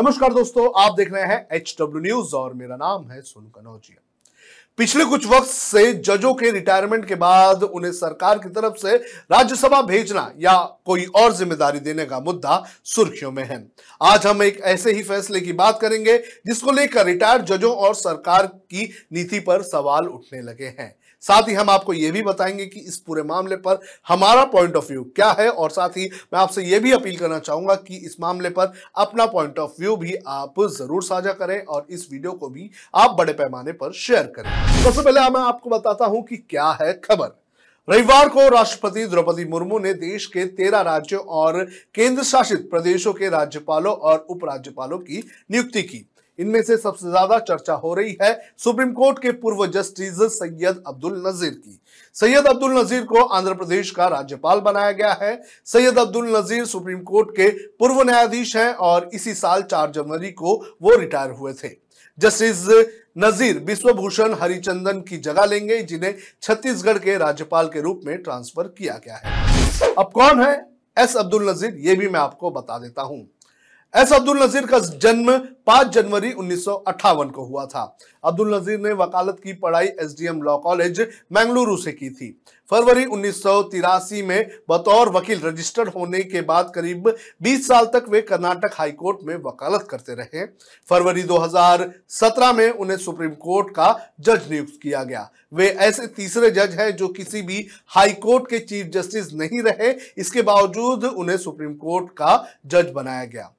नमस्कार दोस्तों, आप देख रहे हैं एच डब्ल्यू न्यूज़ और मेरा नाम है सोनू कनौजिया पिछले कुछ वक्त से जजों के रिटायरमेंट के बाद उन्हें सरकार की तरफ़ से राज्यसभा भेजना या कोई और ज़िम्मेदारी देने का मुद्दा सुर्खियों में है। आज हम एक ऐसे ही फैसले की बात करेंगे, जिसको लेकर रिटायर्ड जजों और सरकार की नीति पर सवाल उठने लगे हैं। साथ ही हम आपको यह भी बताएँगे कि इस पूरे मामले पर हमारा पॉइंट ऑफ़ व्यू क्या है, और साथ ही मैं आपसे यह भी अपील करना चाहूँगा कि इस मामले पर अपना पॉइंट ऑफ़ व्यू भी आप ज़रूर साझा करें और इस वीडियो को भी आप बड़े पैमाने पर शेयर करें। सबसे पहले मैं आपको बताता हूँ कि क्या है खबर। रविवार को राष्ट्रपति द्रौपदी मुर्मू ने देश के तेरह राज्यों और केंद्र शासित प्रदेशों के राज्यपालों और उपराज्यपालों की नियुक्ति की। इनमें से सबसे ज़्यादा चर्चा हो रही है सुप्रीम कोर्ट के पूर्व जस्टिस सैयद अब्दुल नजीर की। सैयद अब्दुल नजीर को आंध्र प्रदेश का राज्यपाल बनाया गया है। सैयद अब्दुल नजीर सुप्रीम कोर्ट के पूर्व न्यायाधीश हैं और इसी साल 4 जनवरी को वो रिटायर हुए थे। जस्टिस नजीर विश्वभूषण हरिचंदन की जगह लेंगे, जिन्हें छत्तीसगढ़ के राज्यपाल के रूप में ट्रांसफ़र किया गया है। अब कौन है? एस अब्दुल नजीर, ये भी मैं आपको बता देता हूँ। एस अब्दुल नजीर का जन्म 5 जनवरी उन्नीस सौ अट्ठावन को हुआ था। अब्दुल नजीर ने वकालत की पढ़ाई एसडीएम लॉ कॉलेज मंगलुरु से की थी। फरवरी उन्नीस में बतौर वकील रजिस्टर्ड होने के बाद करीब 20 साल तक वे कर्नाटक हाई कोर्ट में वकालत करते रहे। फरवरी 2017 में उन्हें सुप्रीम कोर्ट का जज नियुक्त किया गया। वे ऐसे तीसरे जज हैं जो किसी भी हाई कोर्ट के चीफ जस्टिस नहीं रहे। इसके बावजूद उन्हें सुप्रीम कोर्ट का जज बनाया गया।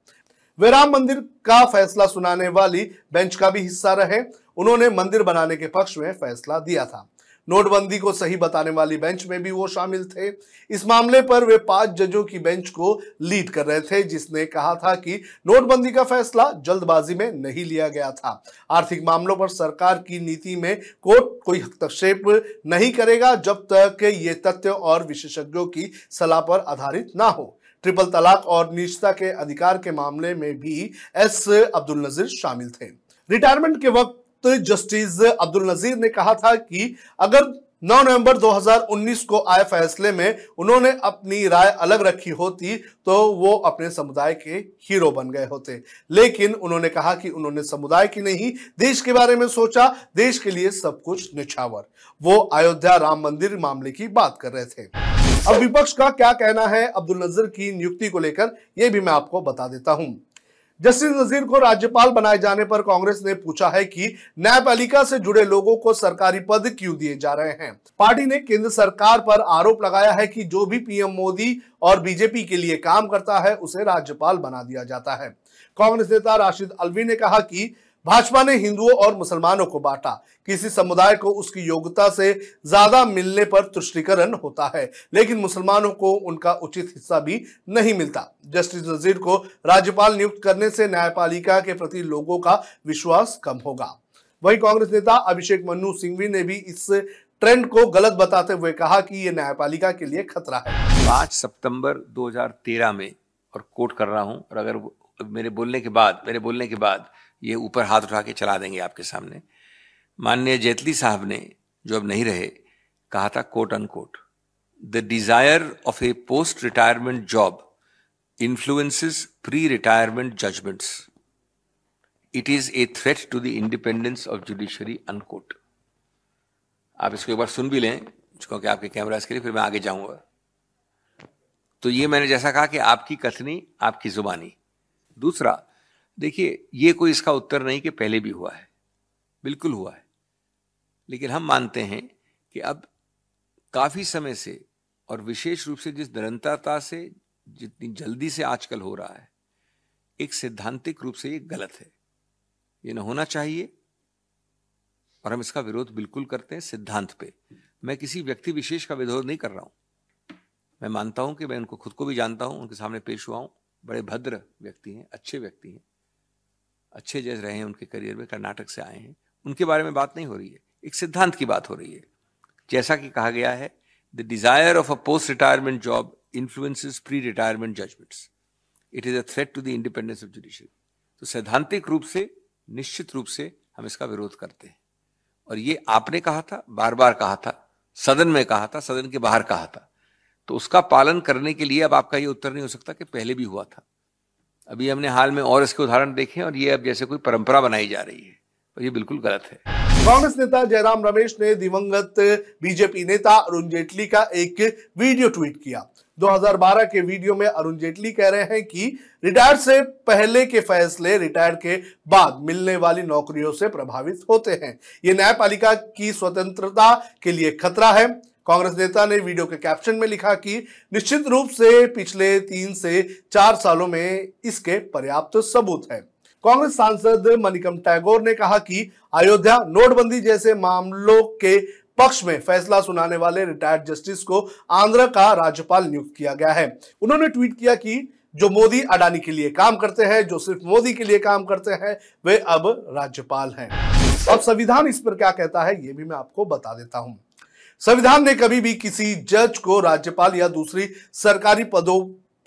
वे राम मंदिर का फैसला सुनाने वाली बेंच का भी हिस्सा रहे। उन्होंने मंदिर बनाने के पक्ष में फैसला दिया था। नोटबंदी को सही बताने वाली बेंच में भी वो शामिल थे। इस मामले पर वे पाँच जजों की बेंच को लीड कर रहे थे, जिसने कहा था कि नोटबंदी का फैसला जल्दबाजी में नहीं लिया गया था। आर्थिक मामलों पर सरकार की नीति में कोर्ट कोई हस्तक्षेप नहीं करेगा, जब तक ये तथ्य और विशेषज्ञों की सलाह पर आधारित ना हो। ट्रिपल तलाक और निजता के अधिकार के मामले में भी एस अब्दुल नजीर शामिल थे। रिटायरमेंट के वक्त जस्टिस अब्दुल नजीर ने कहा था कि अगर 9 नवंबर 2019 को आए फैसले में उन्होंने अपनी राय अलग रखी होती तो वो अपने समुदाय के हीरो बन गए होते। लेकिन उन्होंने कहा कि उन्होंने समुदाय की नहीं, देश के बारे में सोचा, देश के लिए सब कुछ निछावर। वो अयोध्या राम मंदिर मामले की बात कर रहे थे। अब विपक्ष का क्या कहना है अब्दुल नज़र की नियुक्ति को लेकर यह भी मैं आपको बता देता हूँ। जस्टिस नजीर को राज्यपाल बनाए जाने पर कांग्रेस ने पूछा है कि न्यायपालिका से जुड़े लोगों को सरकारी पद क्यों दिए जा रहे हैं? पार्टी ने केंद्र सरकार पर आरोप लगाया है कि जो भी पीएम मोदी और बीजेपी के लिए काम करता है, उसे राज्यपाल बना दिया जाता है। कांग्रेस नेता राशिद अलवी ने कहा कि भाजपा ने हिंदुओं और मुसलमानों को बांटा। किसी समुदाय को उसकी योग्यता से ज़्यादा मिलने पर तुष्टिकरण होता है, लेकिन मुसलमानों को उनका उचित हिस्सा भी नहीं मिलता। जस्टिस नजीर को राज्यपाल नियुक्त करने से न्यायपालिका के प्रति लोगों का विश्वास कम होगा। वहीं कांग्रेस नेता अभिषेक मनु सिंघवी ने भी इस ट्रेंड को गलत बताते हुए कहा कि यह न्यायपालिका के लिए खतरा है। पाँच सितंबर 2013 में, और कोट कर रहा हूँ, और अगर मेरे बोलने के बाद, मेरे बोलने के बाद ये ऊपर हाथ उठा के चला देंगे आपके सामने। माननीय जेटली साहब ने जो अब नहीं रहे, कहा था quote unquote the desire of a post retirement job influences pre retirement judgments it is a threat to the independence of judiciary unquote आप इसको एक बार सुन भी लें, क्योंकि आपके कैमरा के लिए फिर मैं आगे जाऊँगा। तो ये मैंने जैसा कहा कि आपकी कथनी, आपकी जुबानी। दूसरा देखिए, ये कोई इसका उत्तर नहीं कि पहले भी हुआ है। बिल्कुल हुआ है। लेकिन हम मानते हैं कि अब काफ़ी समय से और विशेष रूप से जिस निरंतरता से, जितनी जल्दी से आजकल हो रहा है, एक सिद्धांतिक रूप से ये गलत है। ये ना होना चाहिए। और हम इसका विरोध बिल्कुल करते हैं सिद्धांत पे। मैं किसी व्यक्ति विशेष का विरोध नहीं कर रहा हूँ। मैं मानता हूँ कि मैं उनको खुद को भी जानता हूँ, उनके सामने पेश हुआ हूँ। बड़े भद्र व्यक्ति हैं, अच्छे व्यक्ति हैं। अच्छे जज रहे हैं, उनके करियर में कर्नाटक से आए हैं। उनके बारे में बात नहीं हो रही है। एक सिद्धांत की बात हो रही है। जैसा कि कहा गया है the desire of a post retirement job influences pre retirement judgments it is a threat to the independence of judiciary तो सैद्धांतिक रूप से, निश्चित रूप से हम इसका विरोध करते हैं। और ये आपने कहा था बार बार कहा था, सदन में कहा था, सदन के बाहर कहा था। तो उसका पालन करने के लिए अब आपका ये उत्तर नहीं हो सकता कि पहले भी हुआ था। अभी हमने हाल में और इसके उदाहरण देखे और ये अब जैसे कोई परंपरा बनाई जा रही है और ये बिल्कुल गलत है। कांग्रेस नेता जयराम रमेश ने दिवंगत बीजेपी नेता अरुण जेटली का एक वीडियो ट्वीट किया। 2012 के वीडियो में अरुण जेटली कह रहे हैं कि रिटायर से पहले के फैसले रिटायर के बाद मिलने वाली नौकरियों से प्रभावित होते हैं। ये न्यायपालिका की स्वतंत्रता के लिए खतरा है। कांग्रेस नेता ने वीडियो के कैप्शन में लिखा कि निश्चित रूप से पिछले तीन से चार सालों में इसके पर्याप्त सबूत है। कांग्रेस सांसद मनिकम टैगोर ने कहा कि अयोध्या नोटबंदी जैसे मामलों के पक्ष में फैसला सुनाने वाले रिटायर्ड जस्टिस को आंध्र का राज्यपाल नियुक्त किया गया है। उन्होंने ट्वीट किया कि जो मोदी अडानी के लिए काम करते हैं, जो सिर्फ़ मोदी के लिए काम करते हैं, वे अब राज्यपाल हैं। अब संविधान इस पर क्या कहता है, ये भी मैं आपको बता देता हूँ। संविधान ने कभी भी किसी जज को राज्यपाल या दूसरी सरकारी पदों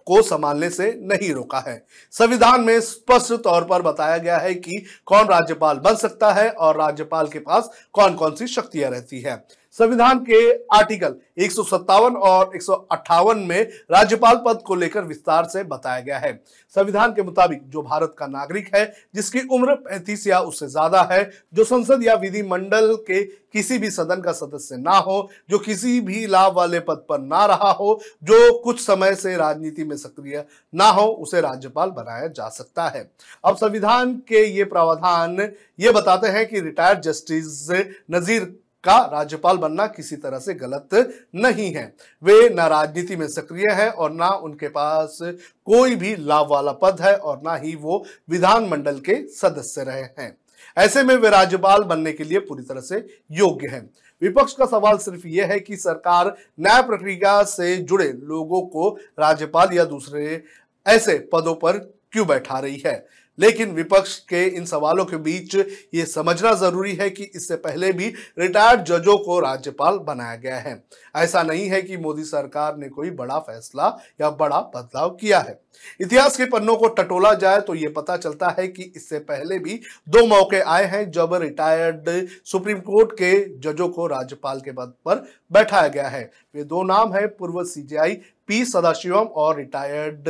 को संभालने से नहीं रोका है। संविधान में स्पष्ट तौर पर बताया गया है कि कौन राज्यपाल बन सकता है और राज्यपाल के पास कौन कौन सी शक्तियाँ रहती है। संविधान के आर्टिकल एक सौ सत्तावन और एक सौ अट्ठावन में राज्यपाल पद को लेकर विस्तार से बताया गया है। संविधान के मुताबिक जो भारत का नागरिक है, जिसकी उम्र 35 या उससे ज़्यादा है, जो संसद या विधि मंडल के किसी भी सदन का सदस्य ना हो, जो किसी भी लाभ वाले पद पर ना रहा हो, जो कुछ समय से राजनीति में सक्रिय ना हो, उसे राज्यपाल बनाया जा सकता है। अब संविधान के ये प्रावधान ये बताते हैं कि रिटायर्ड जस्टिस नजीर का राज्यपाल बनना किसी तरह से गलत नहीं है। वे न राजनीति में सक्रिय है और ना उनके पास कोई भी लाभ वाला पद है और ना ही वो विधानमंडल के सदस्य रहे हैं। ऐसे में वे राज्यपाल बनने के लिए पूरी तरह से योग्य हैं। विपक्ष का सवाल सिर्फ़ यह है कि सरकार न्याय प्रक्रिया से जुड़े लोगों को राज्यपाल या दूसरे ऐसे पदों पर क्यों बैठा रही है? लेकिन विपक्ष के इन सवालों के बीच ये समझना ज़रूरी है कि इससे पहले भी रिटायर्ड जजों को राज्यपाल बनाया गया है। ऐसा नहीं है कि मोदी सरकार ने कोई बड़ा फैसला या बड़ा बदलाव किया है। इतिहास के पन्नों को टटोला जाए तो ये पता चलता है कि इससे पहले भी दो मौके आए हैं जब रिटायर्ड सुप्रीम कोर्ट के जजों को राज्यपाल के पद पर बैठाया गया है। वे दो नाम है, पूर्व सीजीआई पी सदाशिवम और रिटायर्ड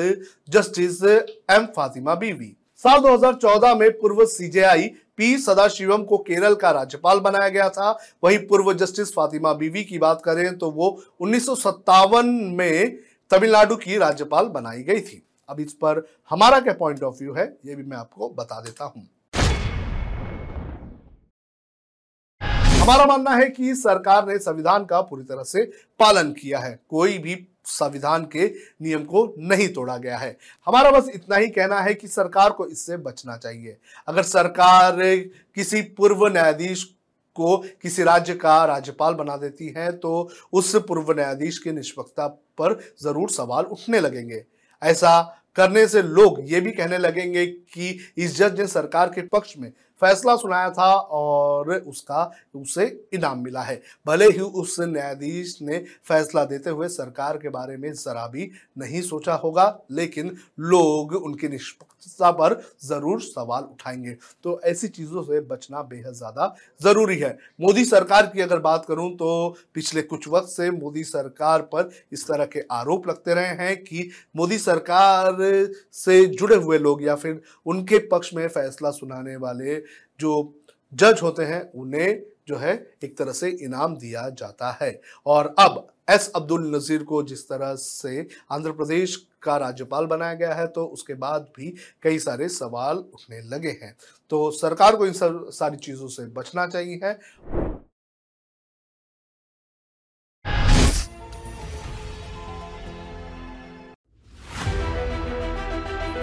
जस्टिस एम फातिमा बीवी। साल 2014 में पूर्व सीजेआई पी सदाशिवम को केरल का राज्यपाल बनाया गया था। वहीं पूर्व जस्टिस फातिमा बीवी की बात करें तो वो उन्नीस सौ सत्तावन में तमिलनाडु की राज्यपाल बनाई गई थी। अब इस पर हमारा क्या पॉइंट ऑफ़ व्यू है, ये भी मैं आपको बता देता हूँ। हमारा मानना है कि सरकार ने संविधान का पूरी तरह से पालन किया है। कोई भी संविधान के नियम को नहीं तोड़ा गया है। हमारा बस इतना ही कहना है कि सरकार को इससे बचना चाहिए। अगर सरकार किसी पूर्व न्यायाधीश को किसी राज्य का राज्यपाल बना देती है तो उस पूर्व न्यायाधीश की निष्पक्षता पर ज़रूर सवाल उठने लगेंगे। ऐसा करने से लोग ये भी कहने लगेंगे कि इस जज ने सरकार के पक्ष में फैसला सुनाया था और उसका, उसे इनाम मिला है। भले ही उस न्यायाधीश ने फैसला देते हुए सरकार के बारे में जरा भी नहीं सोचा होगा, लेकिन लोग उनकी निष्पक्षता पर ज़रूर सवाल उठाएँगे। तो ऐसी चीज़ों से बचना बेहद ज़्यादा ज़रूरी है। मोदी सरकार की अगर बात करूँ तो पिछले कुछ वक्त से मोदी सरकार पर इस तरह के आरोप लगते रहे हैं कि मोदी सरकार से जुड़े हुए लोग या फिर उनके पक्ष में फैसला सुनाने वाले जो जज होते हैं, उन्हें जो है एक तरह से इनाम दिया जाता है। और अब एस अब्दुल नज़ीर को जिस तरह से आंध्र प्रदेश का राज्यपाल बनाया गया है तो उसके बाद भी कई सारे सवाल उठने लगे हैं। तो सरकार को इन सारी चीज़ों से बचना चाहिए।